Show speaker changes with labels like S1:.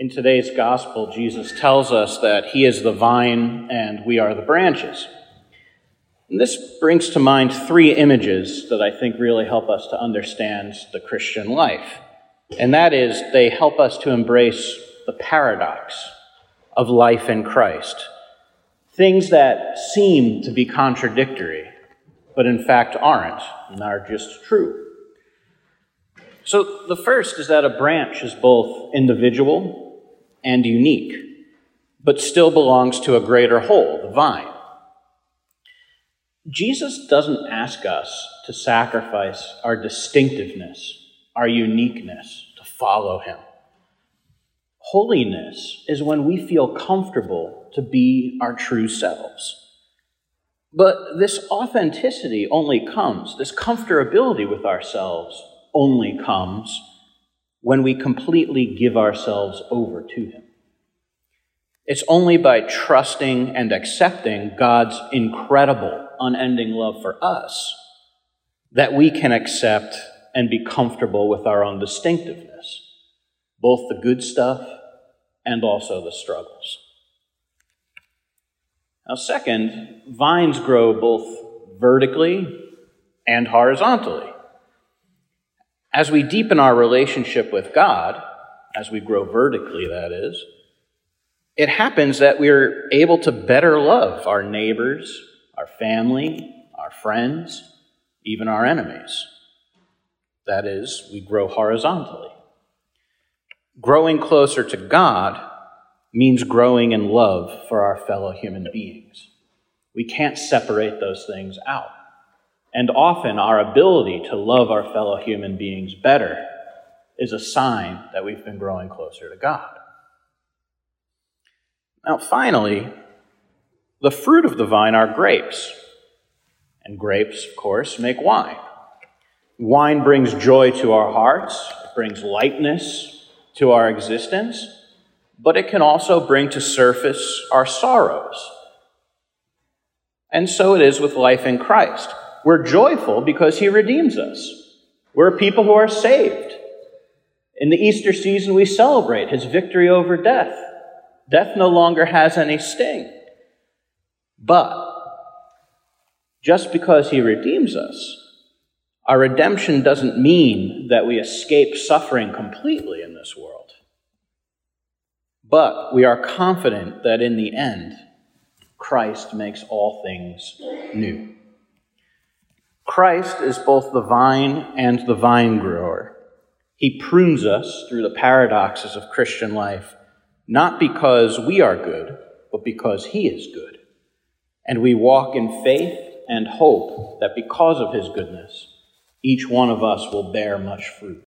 S1: In today's gospel, Jesus tells us that he is the vine and we are the branches. And this brings to mind three images that I think really help us to understand the Christian life. And that is, they help us to embrace the paradox of life in Christ. Things that seem to be contradictory, but in fact aren't, and are just true. So the first is that a branch is both individual and unique, but still belongs to a greater whole, the vine. Jesus doesn't ask us to sacrifice our distinctiveness, our uniqueness, to follow him. Holiness is when we feel comfortable to be our true selves. But this authenticity only comes, this comfortability with ourselves only comes when we completely give ourselves over to Him. It's only by trusting and accepting God's incredible, unending love for us that we can accept and be comfortable with our own distinctiveness, both the good stuff and also the struggles. Now, second, vines grow both vertically and horizontally. As we deepen our relationship with God, as we grow vertically, that is, it happens that we're able to better love our neighbors, our family, our friends, even our enemies. That is, we grow horizontally. Growing closer to God means growing in love for our fellow human beings. We can't separate those things out. And often our ability to love our fellow human beings better is a sign that we've been growing closer to God. Now, finally, the fruit of the vine are grapes. And grapes, of course, make wine. Wine brings joy to our hearts, it brings lightness to our existence, but it can also bring to surface our sorrows. And so it is with life in Christ. We're joyful because he redeems us. We're people who are saved. In the Easter season, we celebrate his victory over death. Death no longer has any sting. But just because he redeems us, our redemption doesn't mean that we escape suffering completely in this world. But we are confident that in the end, Christ makes all things new. Christ is both the vine and the vine grower. He prunes us through the paradoxes of Christian life, not because we are good, but because He is good. And we walk in faith and hope that because of His goodness, each one of us will bear much fruit.